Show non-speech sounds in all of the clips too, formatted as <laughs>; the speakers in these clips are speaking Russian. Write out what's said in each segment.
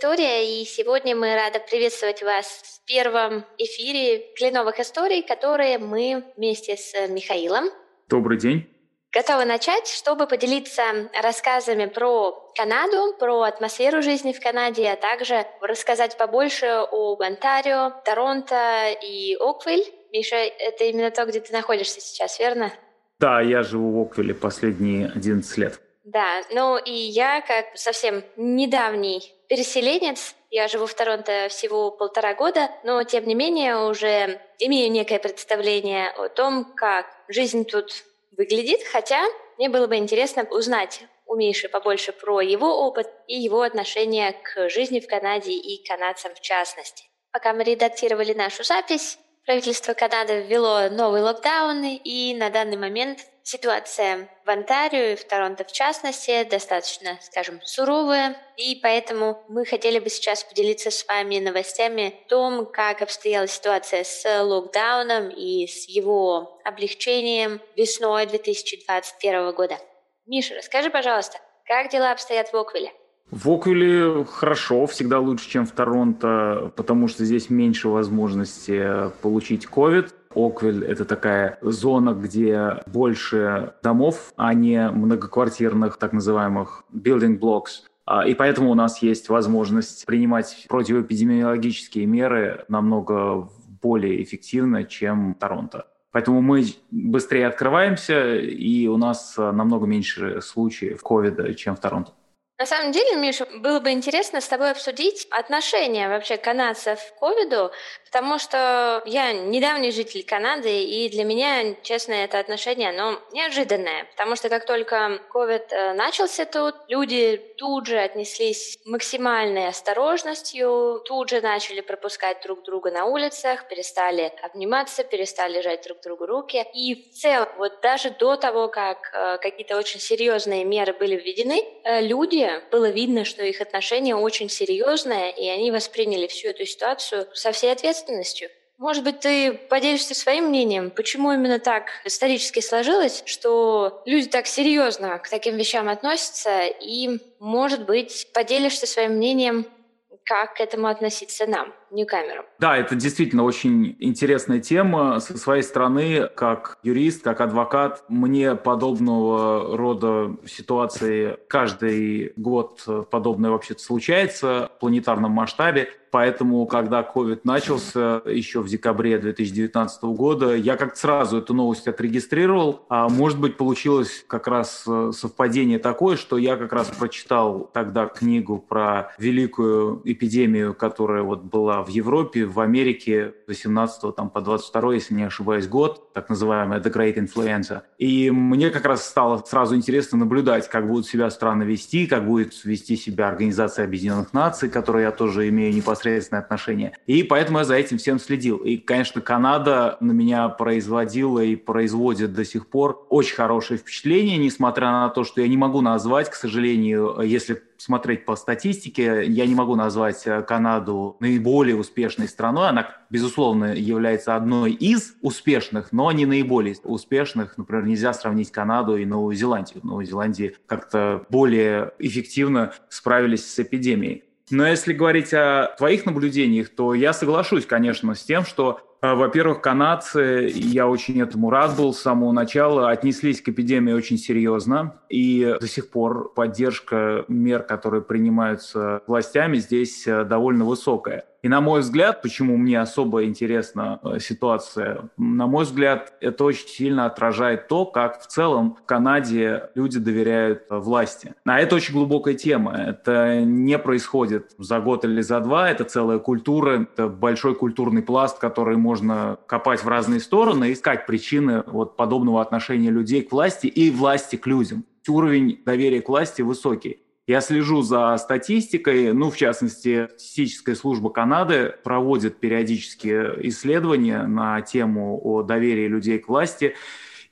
Виктория, и сегодня мы рады приветствовать вас в первом эфире кленовых историй, которые мы вместе с Михаилом. Добрый день. Готовы начать, чтобы поделиться рассказами про Канаду, про атмосферу жизни в Канаде, а также рассказать побольше об Онтарио, Торонто и Оквиль. Миша, это именно то, где ты находишься сейчас, верно? Да, я живу в Оквиле последние 11 лет. Да, ну и я, как совсем недавний переселенец, я живу в Торонто всего полтора года, но тем не менее уже имею некое представление о том, как жизнь тут выглядит, хотя мне было бы интересно узнать у Миши побольше про его опыт и его отношение к жизни в Канаде и канадцам в частности. Пока мы редактировали нашу запись, правительство Канады ввело новые локдауны, и на данный момент Ситуация в Онтарио и в Торонто в частности достаточно, скажем, суровая, и поэтому мы хотели бы сейчас поделиться с вами новостями о том, как обстояла ситуация с локдауном и с его облегчением весной 2021 года. Миша, расскажи, пожалуйста, как дела обстоят в Оквиле? В Оквиле хорошо, всегда лучше, чем в Торонто, потому что здесь меньше возможности получить COVID. Оквиль — это такая зона, где больше домов, а не многоквартирных так называемых building blocks. А, и поэтому у нас есть возможность принимать противоэпидемиологические меры намного более эффективно, чем Торонто. Поэтому мы быстрее открываемся, и у нас намного меньше случаев ковида, чем в Торонто. На самом деле, Миша, было бы интересно с тобой обсудить отношения вообще канадцев к ковиду, потому что я недавний житель Канады, и для меня, честно, это отношение, оно неожиданное, потому что как только ковид э, начался тут, люди тут же отнеслись максимальной осторожностью, тут же начали пропускать друг друга на улицах, перестали обниматься, перестали жать друг другу руки, и в целом, вот даже до того, как э, какие-то очень серьезные меры были введены, э, люди было видно, что их отношение очень серьезное, и они восприняли всю эту ситуацию со всей ответственностью. Может быть, ты поделишься своим мнением, почему именно так исторически сложилось, что люди так серьезно к таким вещам относятся, и, может быть, поделишься своим мнением, как к этому относиться нам, ньюкамерам. Да, это действительно очень интересная тема. Со своей стороны, как юрист, как адвокат, мне подобного рода ситуации каждый год подобное вообще-то случается в планетарном масштабе. Поэтому, когда COVID начался еще в декабре 2019 года, я как-то сразу эту новость отрегистрировал. А может быть, получилось как раз э, совпадение такое, что я как раз прочитал тогда книгу про великую эпидемию, которая вот была в Европе, в Америке 18 там, по 22, если не ошибаюсь, год, так называемая The Great Influenza. И мне как раз стало сразу интересно наблюдать, как будут себя страны вести, как будет вести себя Организация Объединенных Наций, которой я тоже имею непосредственно непосредственное отношение. И поэтому я за этим всем следил. И, конечно, Канада на меня производила и производит до сих пор очень хорошее впечатление, несмотря на то, что я не могу назвать, к сожалению, если смотреть по статистике, я не могу назвать Канаду наиболее успешной страной. Она, безусловно, является одной из успешных, но не наиболее успешных. Например, нельзя сравнить Канаду и Новую Зеландию. В Новой Зеландии как-то более эффективно справились с эпидемией. Но если говорить о твоих наблюдениях, то я соглашусь, конечно, с тем, что э, во-первых, канадцы, я очень этому рад был с самого начала, отнеслись к эпидемии очень серьезно, и до сих пор поддержка мер, которые принимаются властями, здесь э, довольно высокая. И на мой взгляд, почему мне особо интересна э, ситуация, на мой взгляд, это очень сильно отражает то, как в целом в Канаде люди доверяют э, власти. А это очень глубокая тема. Это не происходит за год или за два. Это целая культура, это большой культурный пласт, который можно копать в разные стороны, искать причины вот подобного отношения людей к власти и власти к людям. Уровень доверия к власти высокий. Я слежу за статистикой, ну, в частности, статистическая служба Канады проводит периодически исследования на тему о доверии людей к власти.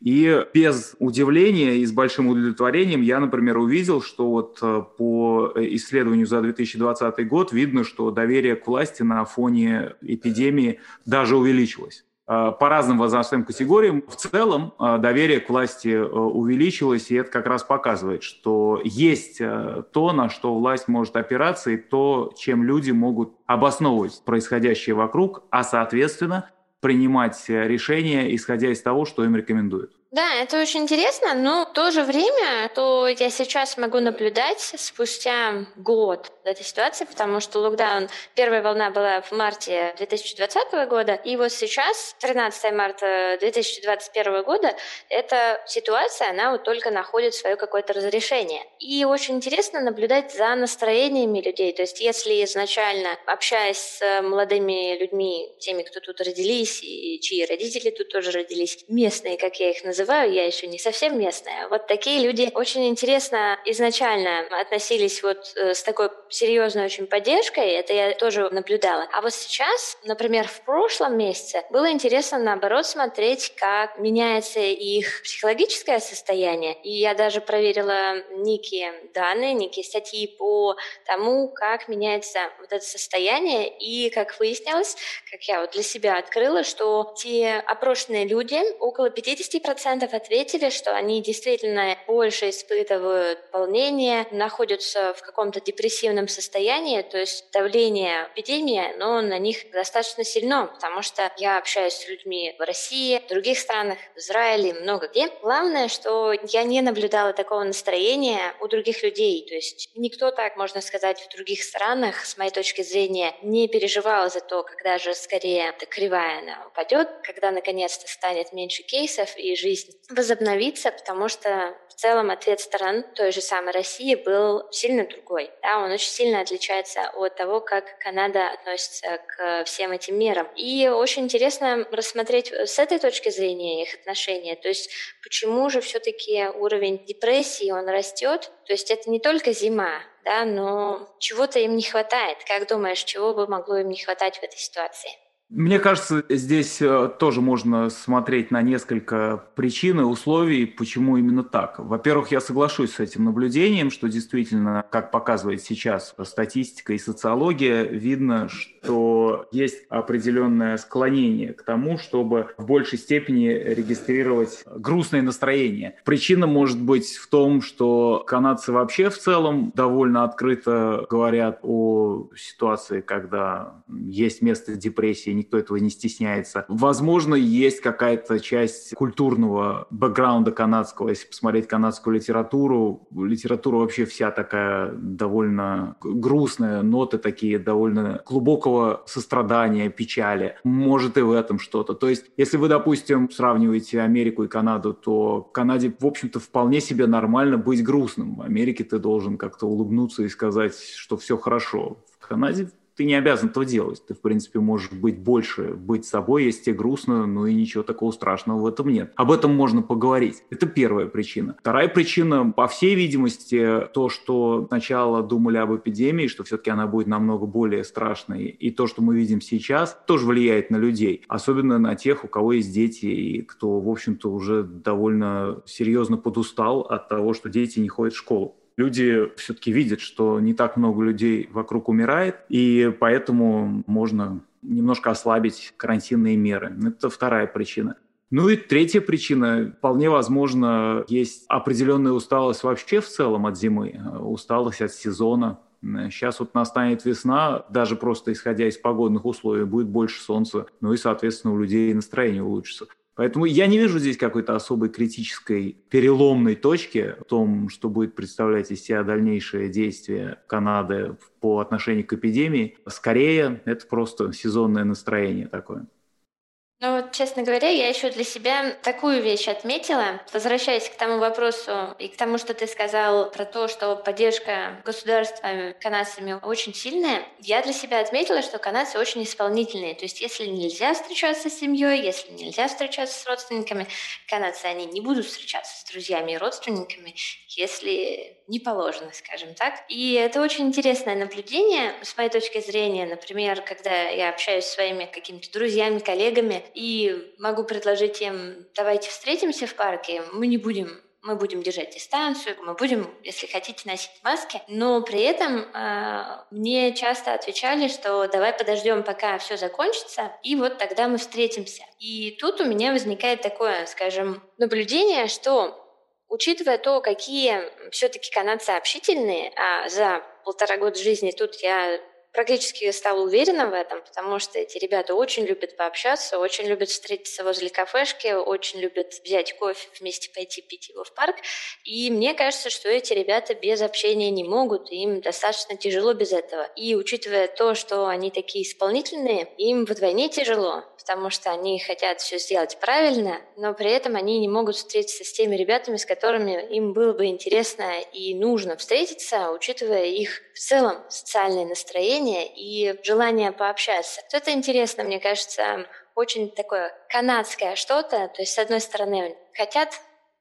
И без удивления и с большим удовлетворением я, например, увидел, что вот э, по исследованию за 2020 год видно, что доверие к власти на фоне эпидемии даже увеличилось. По разным возрастным категориям. В целом доверие к власти увеличилось, и это как раз показывает, что есть то, на что власть может опираться, и то, чем люди могут обосновывать происходящее вокруг, а, соответственно, принимать решения, исходя из того, что им рекомендуют. Да, это очень интересно, но в то же время, то я сейчас могу наблюдать спустя год этой ситуации, потому что локдаун, первая волна была в марте 2020 года, и вот сейчас, 13 марта 2021 года, эта ситуация, она вот только находит свое какое-то разрешение. И очень интересно наблюдать за настроениями людей, то есть если изначально, общаясь с молодыми людьми, теми, кто тут родились, и чьи родители тут тоже родились, местные, как я их называю, называю, я еще не совсем местная. Вот такие люди очень интересно изначально относились вот э, с такой серьезной очень поддержкой, это я тоже наблюдала. А вот сейчас, например, в прошлом месяце было интересно наоборот смотреть, как меняется их психологическое состояние. И я даже проверила некие данные, некие статьи по тому, как меняется вот это состояние. И, как выяснилось, как я вот для себя открыла, что те опрошенные люди, около 50% процентов ответили, что они действительно больше испытывают волнение, находятся в каком-то депрессивном состоянии, то есть давление эпидемии, но на них достаточно сильно, потому что я общаюсь с людьми в России, в других странах, в Израиле, много где. Главное, что я не наблюдала такого настроения у других людей, то есть никто так, можно сказать, в других странах, с моей точки зрения, не переживал за то, когда же скорее эта кривая она упадет, когда наконец-то станет меньше кейсов и жизнь жизнь возобновиться, потому что в целом ответ сторон той же самой России был сильно другой. Да, он очень сильно отличается от того, как Канада относится к всем этим мерам. И очень интересно рассмотреть с этой точки зрения их отношения. То есть почему же все-таки уровень депрессии, он растет? То есть это не только зима, да, но чего-то им не хватает. Как думаешь, чего бы могло им не хватать в этой ситуации? Мне кажется, здесь э, тоже можно смотреть на несколько причин и условий, почему именно так. Во-первых, я соглашусь с этим наблюдением, что действительно, как показывает сейчас статистика и социология, видно, что есть определенное склонение к тому, чтобы в большей степени регистрировать грустное настроение. Причина может быть в том, что канадцы вообще в целом довольно открыто говорят о ситуации, когда есть место депрессии никто этого не стесняется. Возможно, есть какая-то часть культурного бэкграунда канадского, если посмотреть канадскую литературу. Литература вообще вся такая довольно грустная, ноты такие довольно глубокого сострадания, печали. Может и в этом что-то. То есть, если вы, допустим, сравниваете Америку и Канаду, то в Канаде, в общем-то, вполне себе нормально быть грустным. В Америке ты должен как-то улыбнуться и сказать, что все хорошо. В Канаде ты не обязан этого делать. Ты, в принципе, можешь быть больше, быть собой, если тебе грустно, но и ничего такого страшного в этом нет. Об этом можно поговорить. Это первая причина. Вторая причина, по всей видимости, то, что сначала думали об эпидемии, что все-таки она будет намного более страшной, и то, что мы видим сейчас, тоже влияет на людей. Особенно на тех, у кого есть дети, и кто, в общем-то, уже довольно серьезно подустал от того, что дети не ходят в школу люди все-таки видят, что не так много людей вокруг умирает, и поэтому можно немножко ослабить карантинные меры. Это вторая причина. Ну и третья причина. Вполне возможно, есть определенная усталость вообще в целом от зимы, усталость от сезона. Сейчас вот настанет весна, даже просто исходя из погодных условий, будет больше солнца, ну и, соответственно, у людей настроение улучшится. Поэтому я не вижу здесь какой-то особой критической переломной точки в том, что будет представлять из себя дальнейшее действие Канады по отношению к эпидемии. Скорее, это просто сезонное настроение такое. Честно говоря, я еще для себя такую вещь отметила, возвращаясь к тому вопросу и к тому, что ты сказал про то, что поддержка государства канадцами очень сильная. Я для себя отметила, что канадцы очень исполнительные. То есть если нельзя встречаться с семьей, если нельзя встречаться с родственниками, канадцы, они не будут встречаться с друзьями и родственниками, если не положено, скажем так. И это очень интересное наблюдение с моей точки зрения. Например, когда я общаюсь с своими какими-то друзьями, коллегами, и могу предложить им, давайте встретимся в парке, мы не будем мы будем держать дистанцию, мы будем, если хотите, носить маски, но при этом э, мне часто отвечали, что давай подождем, пока все закончится, и вот тогда мы встретимся. И тут у меня возникает такое, скажем, наблюдение, что учитывая то, какие все-таки канадцы общительные, а за полтора года жизни тут я практически стала уверена в этом, потому что эти ребята очень любят пообщаться, очень любят встретиться возле кафешки, очень любят взять кофе, вместе пойти пить его в парк. И мне кажется, что эти ребята без общения не могут, им достаточно тяжело без этого. И учитывая то, что они такие исполнительные, им вдвойне тяжело, потому что они хотят все сделать правильно, но при этом они не могут встретиться с теми ребятами, с которыми им было бы интересно и нужно встретиться, учитывая их в целом социальное настроение и желание пообщаться. Это интересно, мне кажется, очень такое канадское что-то. То есть, с одной стороны, хотят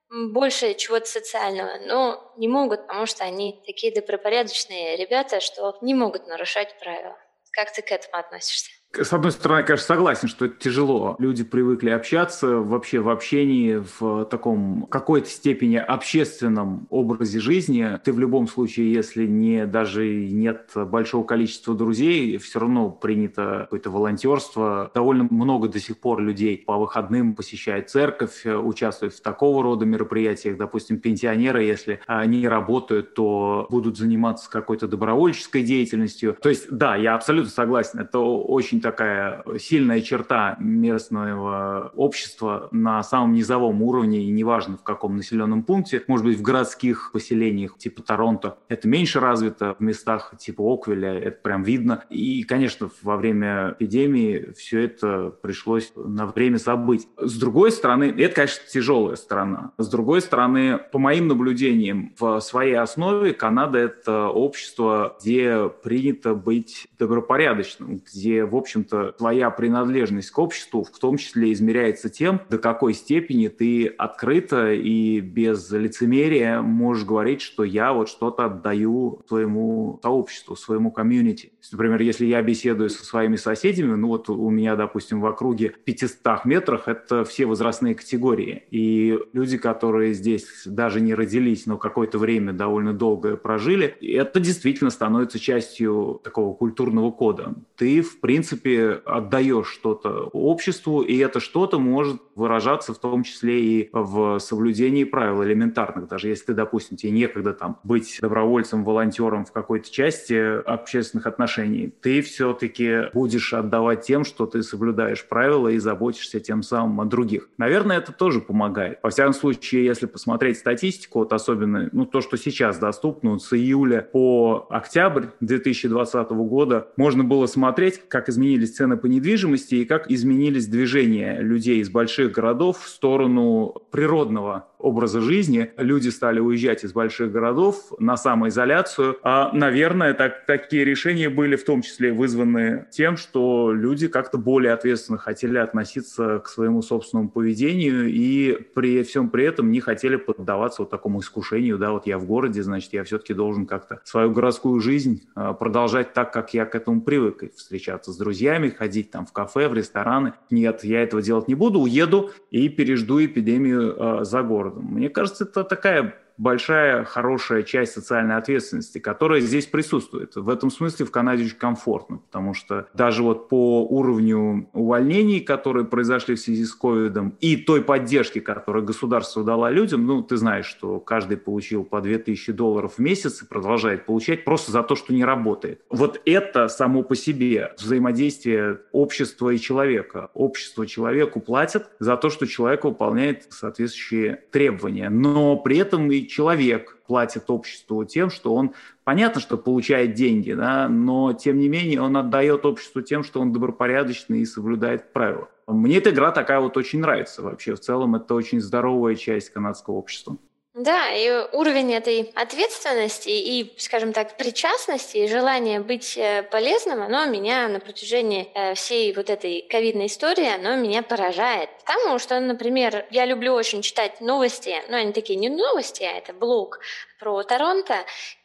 больше чего-то социального, но не могут, потому что они такие добропорядочные ребята, что не могут нарушать правила. Как ты к этому относишься? С одной стороны, конечно, согласен, что это тяжело. Люди привыкли общаться вообще в общении, в таком какой-то степени общественном образе жизни. Ты в любом случае, если не даже нет большого количества друзей, все равно принято какое-то волонтерство. Довольно много до сих пор людей по выходным посещает церковь, участвует в такого рода мероприятиях. Допустим, пенсионеры, если они работают, то будут заниматься какой-то добровольческой деятельностью. То есть, да, я абсолютно согласен. Это очень такая сильная черта местного общества на самом низовом уровне, и неважно в каком населенном пункте, может быть, в городских поселениях типа Торонто, это меньше развито, в местах типа Оквилля это прям видно. И, конечно, во время эпидемии все это пришлось на время забыть. С другой стороны, это, конечно, тяжелая сторона. С другой стороны, по моим наблюдениям, в своей основе Канада — это общество, где принято быть добропорядочным, где, в общем общем-то, твоя принадлежность к обществу в том числе измеряется тем, до какой степени ты открыто и без лицемерия можешь говорить, что я вот что-то отдаю своему сообществу, своему комьюнити. Например, если я беседую со своими соседями, ну вот у меня, допустим, в округе 500 метрах это все возрастные категории. И люди, которые здесь даже не родились, но какое-то время довольно долго прожили, это действительно становится частью такого культурного кода. Ты, в принципе, принципе, отдаешь что-то обществу, и это что-то может выражаться в том числе и в соблюдении правил элементарных. Даже если ты, допустим, тебе некогда там быть добровольцем, волонтером в какой-то части общественных отношений, ты все-таки будешь отдавать тем, что ты соблюдаешь правила и заботишься тем самым о других. Наверное, это тоже помогает. Во всяком случае, если посмотреть статистику, вот особенно ну, то, что сейчас доступно, с июля по октябрь 2020 года, можно было смотреть, как изменились изменились цены по недвижимости и как изменились движения людей из больших городов в сторону природного образа жизни. Люди стали уезжать из больших городов на самоизоляцию. А, наверное, так, такие решения были в том числе вызваны тем, что люди как-то более ответственно хотели относиться к своему собственному поведению и при всем при этом не хотели поддаваться вот такому искушению, да, вот я в городе, значит, я все-таки должен как-то свою городскую жизнь а, продолжать так, как я к этому привык, встречаться с друзьями, ходить там в кафе, в рестораны. Нет, я этого делать не буду, уеду и пережду эпидемию э, за город городом. Мне кажется, это такая большая, хорошая часть социальной ответственности, которая здесь присутствует. В этом смысле в Канаде очень комфортно, потому что даже вот по уровню увольнений, которые произошли в связи с ковидом, и той поддержки, которую государство дало людям, ну, ты знаешь, что каждый получил по 2000 долларов в месяц и продолжает получать просто за то, что не работает. Вот это само по себе взаимодействие общества и человека. Общество человеку платит за то, что человек выполняет соответствующие требования, но при этом и человек платит обществу тем, что он, понятно, что получает деньги, да, но тем не менее он отдает обществу тем, что он добропорядочный и соблюдает правила. Мне эта игра такая вот очень нравится вообще. В целом это очень здоровая часть канадского общества. Да, и уровень этой ответственности и, скажем так, причастности и желания быть э, полезным, оно меня на протяжении э, всей вот этой ковидной истории, оно меня поражает. Потому что, например, я люблю очень читать новости, но они такие не новости, а это блог про Торонто,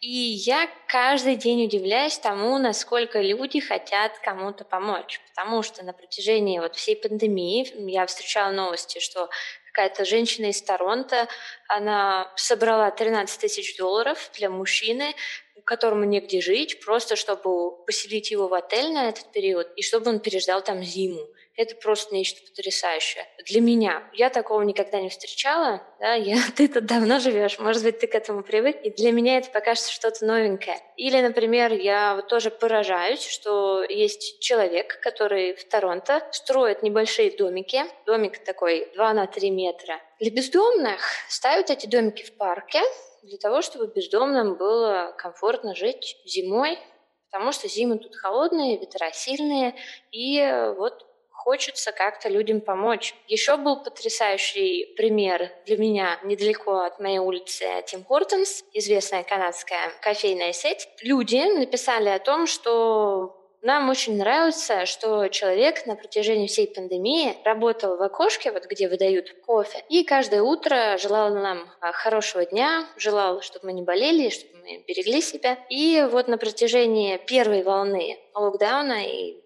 и я каждый день удивляюсь тому, насколько люди хотят кому-то помочь. Потому что на протяжении вот всей пандемии я встречала новости, что какая-то женщина из Торонто, она собрала 13 тысяч долларов для мужчины, которому негде жить, просто чтобы поселить его в отель на этот период, и чтобы он переждал там зиму. Это просто нечто потрясающее. Для меня. Я такого никогда не встречала. Да? <laughs> Я, ты тут давно живешь, может быть, ты к этому привык. И для меня это покажется что-то новенькое. Или, например, я вот тоже поражаюсь, что есть человек, который в Торонто строит небольшие домики. Домик такой 2 на 3 метра. Для бездомных ставят эти домики в парке, для того, чтобы бездомным было комфортно жить зимой, потому что зимы тут холодные, ветра сильные, и вот хочется как-то людям помочь. Еще был потрясающий пример для меня недалеко от моей улицы Тим Хортонс, известная канадская кофейная сеть. Люди написали о том, что нам очень нравится, что человек на протяжении всей пандемии работал в окошке, вот где выдают кофе, и каждое утро желал нам а, хорошего дня, желал, чтобы мы не болели, чтобы мы берегли себя. И вот на протяжении первой волны локдауна и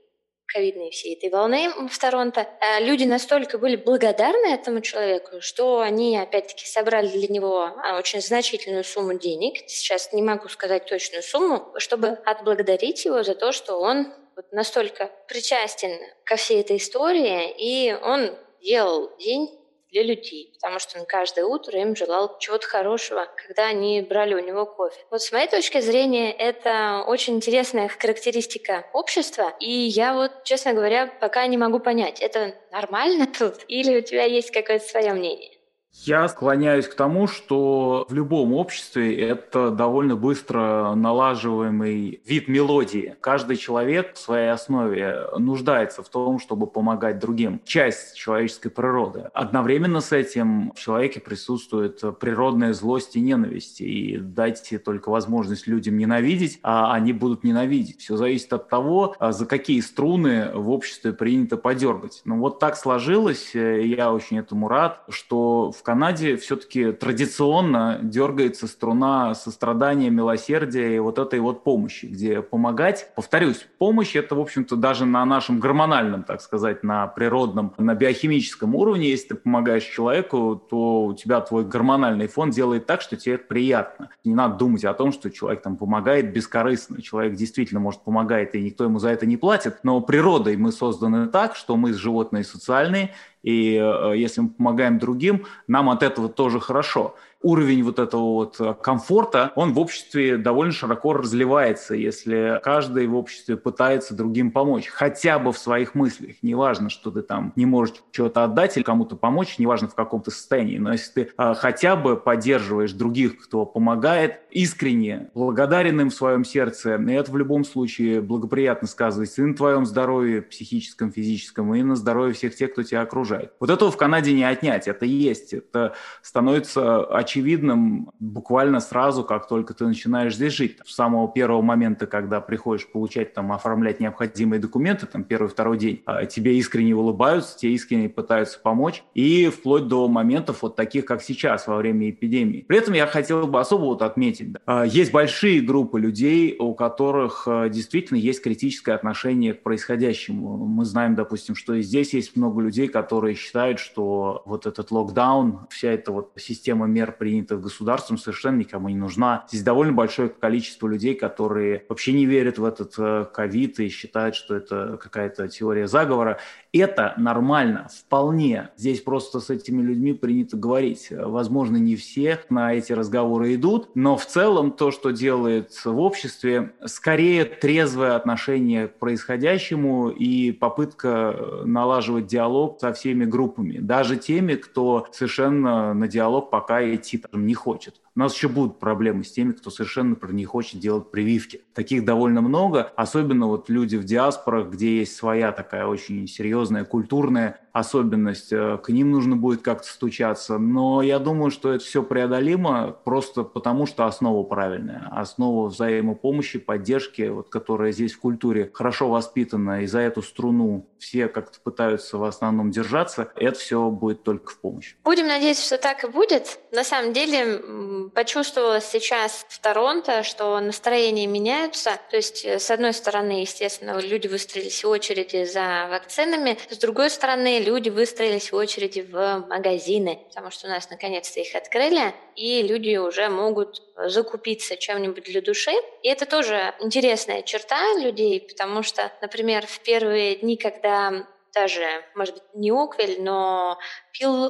ковидной всей этой волны в Торонто, э, люди настолько были благодарны этому человеку, что они, опять-таки, собрали для него а, очень значительную сумму денег. Сейчас не могу сказать точную сумму, чтобы отблагодарить его за то, что он вот настолько причастен ко всей этой истории, и он делал день для людей, потому что он каждое утро им желал чего-то хорошего, когда они брали у него кофе. Вот с моей точки зрения, это очень интересная характеристика общества, и я вот, честно говоря, пока не могу понять, это нормально <laughs> тут или у тебя есть какое-то свое мнение? Я склоняюсь к тому, что в любом обществе это довольно быстро налаживаемый вид мелодии. Каждый человек в своей основе нуждается в том, чтобы помогать другим. Часть человеческой природы. Одновременно с этим в человеке присутствует природная злость и ненависть. И дайте только возможность людям ненавидеть, а они будут ненавидеть. Все зависит от того, а за какие струны в обществе принято подергать. Но вот так сложилось, я очень этому рад, что в Канаде все-таки традиционно дергается струна сострадания, милосердия и вот этой вот помощи, где помогать, повторюсь, помощь это, в общем-то, даже на нашем гормональном, так сказать, на природном, на биохимическом уровне, если ты помогаешь человеку, то у тебя твой гормональный фон делает так, что тебе это приятно. Не надо думать о том, что человек там помогает бескорыстно. Человек действительно, может, помогает, и никто ему за это не платит, но природой мы созданы так, что мы животные социальные, и э, если мы помогаем другим, нам от этого тоже хорошо уровень вот этого вот э, комфорта, он в обществе довольно широко разливается, если каждый в обществе пытается другим помочь, хотя бы в своих мыслях. Неважно, что ты там не можешь чего-то отдать или кому-то помочь, неважно в каком то состоянии, но если ты а, хотя бы поддерживаешь других, кто помогает, искренне благодарен им в своем сердце, и это в любом случае благоприятно сказывается и на твоем здоровье психическом, физическом, и на здоровье всех тех, кто тебя окружает. Вот этого в Канаде не отнять, это есть, это становится очевидно очевидным буквально сразу, как только ты начинаешь здесь жить. С самого первого момента, когда приходишь получать, там, оформлять необходимые документы, там, первый, второй день, а, тебе искренне улыбаются, тебе искренне пытаются помочь, и вплоть до моментов вот таких, как сейчас, во время эпидемии. При этом я хотел бы особо вот отметить, да, есть большие группы людей, у которых а, действительно есть критическое отношение к происходящему. Мы знаем, допустим, что и здесь есть много людей, которые считают, что вот этот локдаун, вся эта вот система мер принятых государством, совершенно никому не нужна. Здесь довольно большое количество людей, которые вообще не верят в этот э, ковид и считают, что это какая-то теория заговора. Это нормально, вполне. Здесь просто с этими людьми принято говорить. Возможно, не все на эти разговоры идут, но в целом то, что делает в обществе, скорее трезвое отношение к происходящему и попытка налаживать диалог со всеми группами, даже теми, кто совершенно на диалог пока идти там не хочет. У нас еще будут проблемы с теми, кто совершенно не хочет делать прививки. Таких довольно много, особенно вот люди в диаспорах, где есть своя такая очень серьезная культурная особенность, э, к ним нужно будет как-то стучаться. Но я думаю, что это все преодолимо просто потому, что основа правильная. Основа взаимопомощи, поддержки, вот, которая здесь в культуре хорошо воспитана, и за эту струну все как-то пытаются в основном держаться, это все будет только в помощь. Будем надеяться, что так и будет. На самом деле, почувствовала сейчас в Торонто, что настроения меняются. То есть, э, с одной стороны, естественно, люди выстроились в очереди за вакцинами, с другой стороны, люди выстроились в очереди в магазины, потому что у нас наконец-то их открыли, и люди уже могут закупиться чем-нибудь для души. И это тоже интересная черта людей, потому что, например, в первые дни, когда даже, может быть, не Оквель, но Пил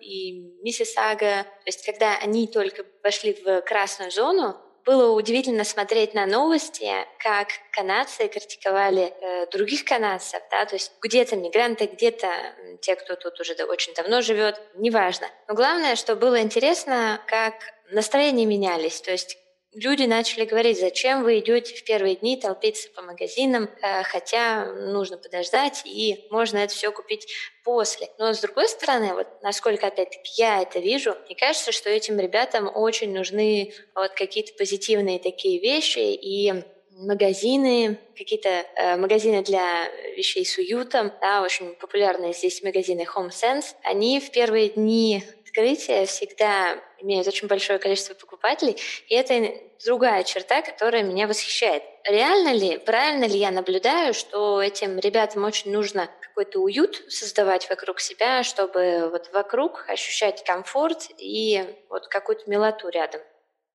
и Миссисага, то есть когда они только вошли в красную зону, было удивительно смотреть на новости, как канадцы критиковали э, других канадцев, да, то есть где-то мигранты, где-то те, кто тут уже очень давно живет, неважно. Но главное, что было интересно, как настроения менялись, то есть люди начали говорить, зачем вы идете в первые дни толпиться по магазинам, э, хотя нужно подождать, и можно это все купить после. Но с другой стороны, вот насколько опять-таки я это вижу, мне кажется, что этим ребятам очень нужны вот какие-то позитивные такие вещи, и магазины, какие-то э, магазины для вещей с уютом, да, очень популярные здесь магазины Home Sense, они в первые дни открытия всегда имеют очень большое количество покупателей, и это другая черта, которая меня восхищает. Реально ли, правильно ли я наблюдаю, что этим ребятам очень нужно какой-то уют создавать вокруг себя, чтобы вот вокруг ощущать комфорт и вот какую-то милоту рядом?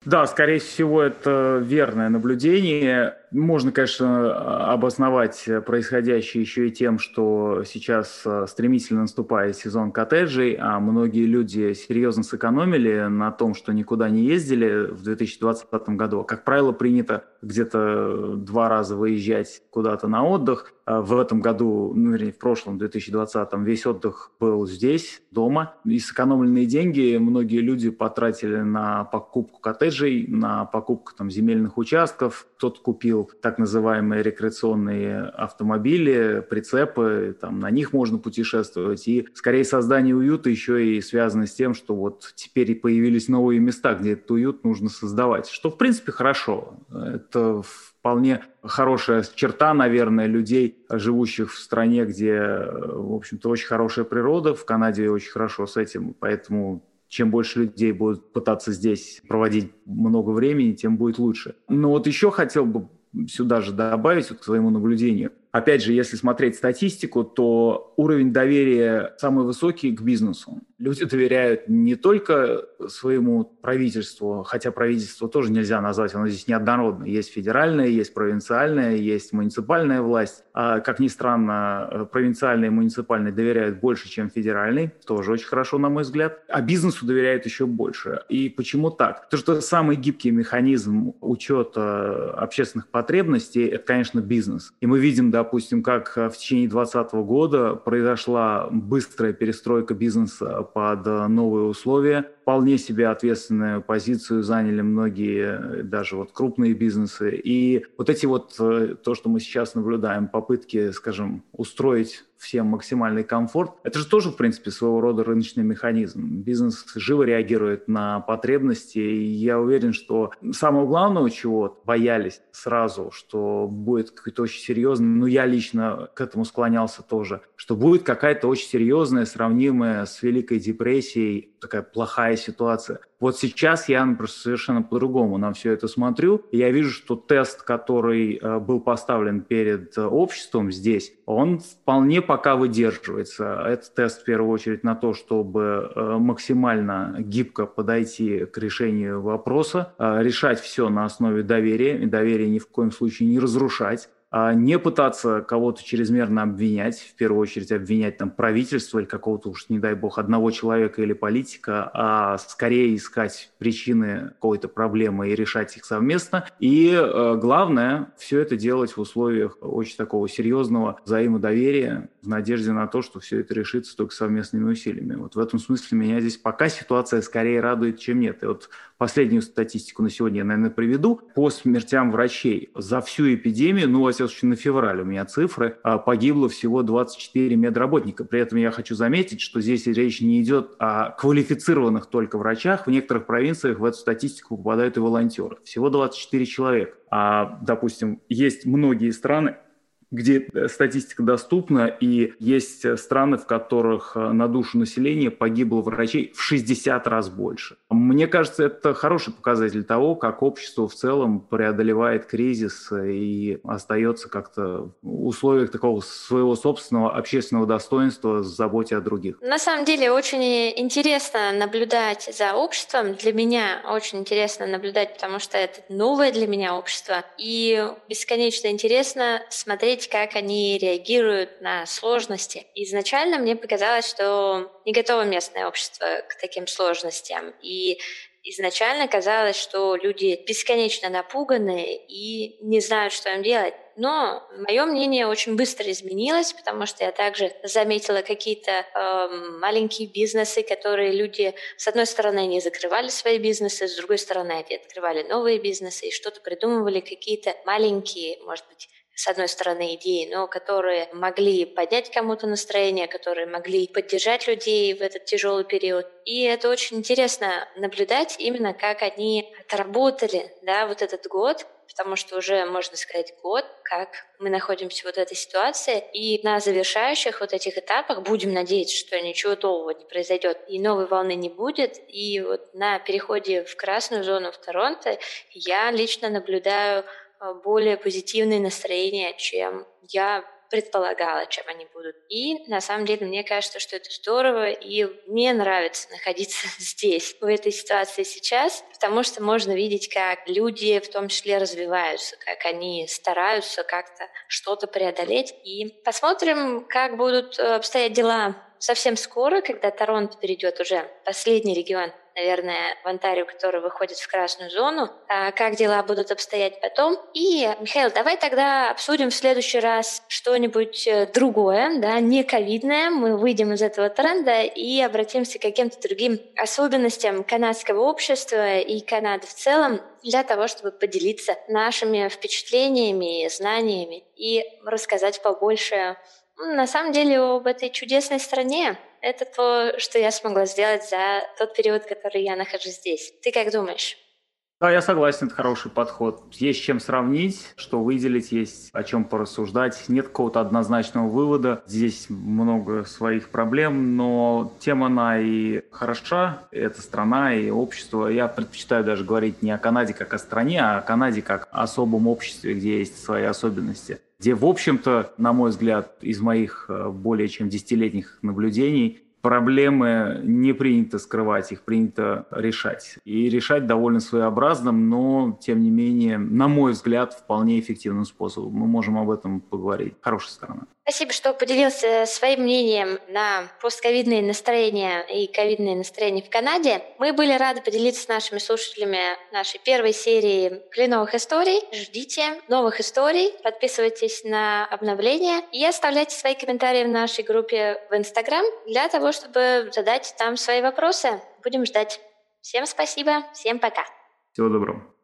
Да, скорее всего, это верное наблюдение. Можно, конечно, обосновать происходящее еще и тем, что сейчас э, стремительно наступает сезон коттеджей, а многие люди серьезно сэкономили на том, что никуда не ездили в 2020 году. Как правило, принято где-то два раза выезжать куда-то на отдых. А в этом году, ну, вернее, в прошлом, 2020, весь отдых был здесь, дома. И сэкономленные деньги многие люди потратили на покупку коттеджей, на покупку там, земельных участков. Кто-то купил так называемые рекреационные автомобили, прицепы, там, на них можно путешествовать. И скорее создание уюта еще и связано с тем, что вот теперь появились новые места, где этот уют нужно создавать. Что, в принципе, хорошо. Это вполне хорошая черта, наверное, людей, живущих в стране, где, в общем-то, очень хорошая природа. В Канаде очень хорошо с этим, поэтому чем больше людей будут пытаться здесь проводить много времени, тем будет лучше. Но вот еще хотел бы сюда же добавить вот к своему наблюдению – Опять же, если смотреть статистику, то уровень доверия самый высокий к бизнесу. Люди доверяют не только своему правительству, хотя правительство тоже нельзя назвать, оно здесь неоднородно. Есть федеральная, есть провинциальная, есть муниципальная власть. А, как ни странно, провинциальные и муниципальные доверяют больше, чем федеральный. Тоже очень хорошо, на мой взгляд. А бизнесу доверяют еще больше. И почему так? Потому что самый гибкий механизм учета общественных потребностей – это, конечно, бизнес. И мы видим, допустим, как э, в течение 2020 года произошла быстрая перестройка бизнеса под э, новые условия, вполне себе ответственную позицию заняли многие, э, даже вот крупные бизнесы. И вот эти вот, то, что мы сейчас наблюдаем, попытки, скажем, устроить всем максимальный комфорт. Это же тоже, в принципе, своего рода рыночный механизм. Бизнес живо реагирует на потребности, и я уверен, что самого главного, чего боялись сразу, что будет какой-то очень серьезный, ну, я лично к этому склонялся тоже, что будет какая-то очень серьезная, сравнимая с Великой депрессией, такая плохая ситуация. Вот сейчас я просто совершенно по-другому на все это смотрю. Я вижу, что тест, который э, был поставлен перед э, обществом здесь, он вполне пока выдерживается. Это тест в первую очередь на то, чтобы э, максимально гибко подойти к решению вопроса, решать все на основе доверия, доверие ни в коем случае не разрушать не пытаться кого-то чрезмерно обвинять, в первую очередь обвинять там правительство или какого-то уж, не дай бог, одного человека или политика, а скорее искать причины какой-то проблемы и решать их совместно. И э, главное, все это делать в условиях очень такого серьезного взаимодоверия, в надежде на то, что все это решится только совместными усилиями. Вот в этом смысле меня здесь пока ситуация скорее радует, чем нет. И вот последнюю статистику на сегодня я, наверное, приведу. По смертям врачей за всю эпидемию, ну, во всяком случае, на февраль у меня цифры, а, погибло всего 24 медработника. При этом я хочу заметить, что здесь речь не идет о квалифицированных только врачах. В некоторых провинциях в эту статистику попадают и волонтеры. Всего 24 человека. А, допустим, есть многие страны, где э, статистика доступна, и есть э, страны, в которых э, на душу населения погибло врачей в 60 раз больше. Мне кажется, это хороший показатель того, как общество в целом преодолевает кризис и остается как-то в условиях такого своего собственного общественного достоинства, заботе о других. На самом деле очень интересно наблюдать за обществом. Для меня очень интересно наблюдать, потому что это новое для меня общество. И бесконечно интересно смотреть посмотреть, как они реагируют на сложности. Изначально мне показалось, что не готово местное общество к таким сложностям. И изначально казалось, что люди бесконечно напуганы и не знают, что им делать. Но мое мнение очень быстро изменилось, потому что я также заметила какие-то э, маленькие бизнесы, которые люди, с одной стороны, не закрывали свои бизнесы, с другой стороны, они открывали новые бизнесы и что-то придумывали, какие-то маленькие, может быть, с одной стороны, идеи, но которые могли поднять кому-то настроение, которые могли поддержать людей в этот тяжелый период. И это очень интересно наблюдать именно, как они отработали да, вот этот год, потому что уже, можно сказать, год, как мы находимся вот в этой ситуации. И на завершающих вот этих этапах будем надеяться, что ничего нового не произойдет, и новой волны не будет. И вот на переходе в красную зону в Торонто я лично наблюдаю более позитивные настроения, чем я предполагала, чем они будут. И на самом деле мне кажется, что это здорово, и мне нравится находиться <laughs> здесь, в этой ситуации сейчас, потому что можно видеть, как люди в том числе развиваются, как они стараются как-то что-то преодолеть. И посмотрим, как будут э, обстоять дела совсем скоро, когда Торонто перейдет уже последний регион наверное, в Онтарио, который выходит в красную зону, а как дела будут обстоять потом. И, Михаил, давай тогда обсудим в следующий раз что-нибудь э, другое, да, не ковидное. Мы выйдем из этого тренда и обратимся к каким-то другим особенностям канадского общества и Канады в целом для того, чтобы поделиться нашими впечатлениями, знаниями и рассказать побольше на самом деле об этой чудесной стране. Это то, что я смогла сделать за тот период, который я нахожусь здесь. Ты как думаешь? Да, я согласен, это хороший подход. Есть чем сравнить, что выделить, есть о чем порассуждать. Нет какого-то однозначного вывода. Здесь много своих проблем, но тема она и хороша. Это страна и общество. Я предпочитаю даже говорить не о Канаде как о стране, а о Канаде как о особом обществе, где есть свои особенности где, в общем-то, на мой взгляд, из моих э, более чем десятилетних наблюдений, проблемы не принято скрывать, их принято решать. И решать довольно своеобразным, но, тем не менее, на мой взгляд, вполне эффективным способом. Мы можем об этом поговорить. Хорошая сторона. Спасибо, что поделился своим мнением на постковидные настроения и ковидные настроения в Канаде. Мы были рады поделиться с нашими слушателями нашей первой серии кленовых историй. Ждите новых историй, подписывайтесь на обновления и оставляйте свои комментарии в нашей группе в Инстаграм для того, чтобы задать там свои вопросы. Будем ждать. Всем спасибо, всем пока. Всего доброго.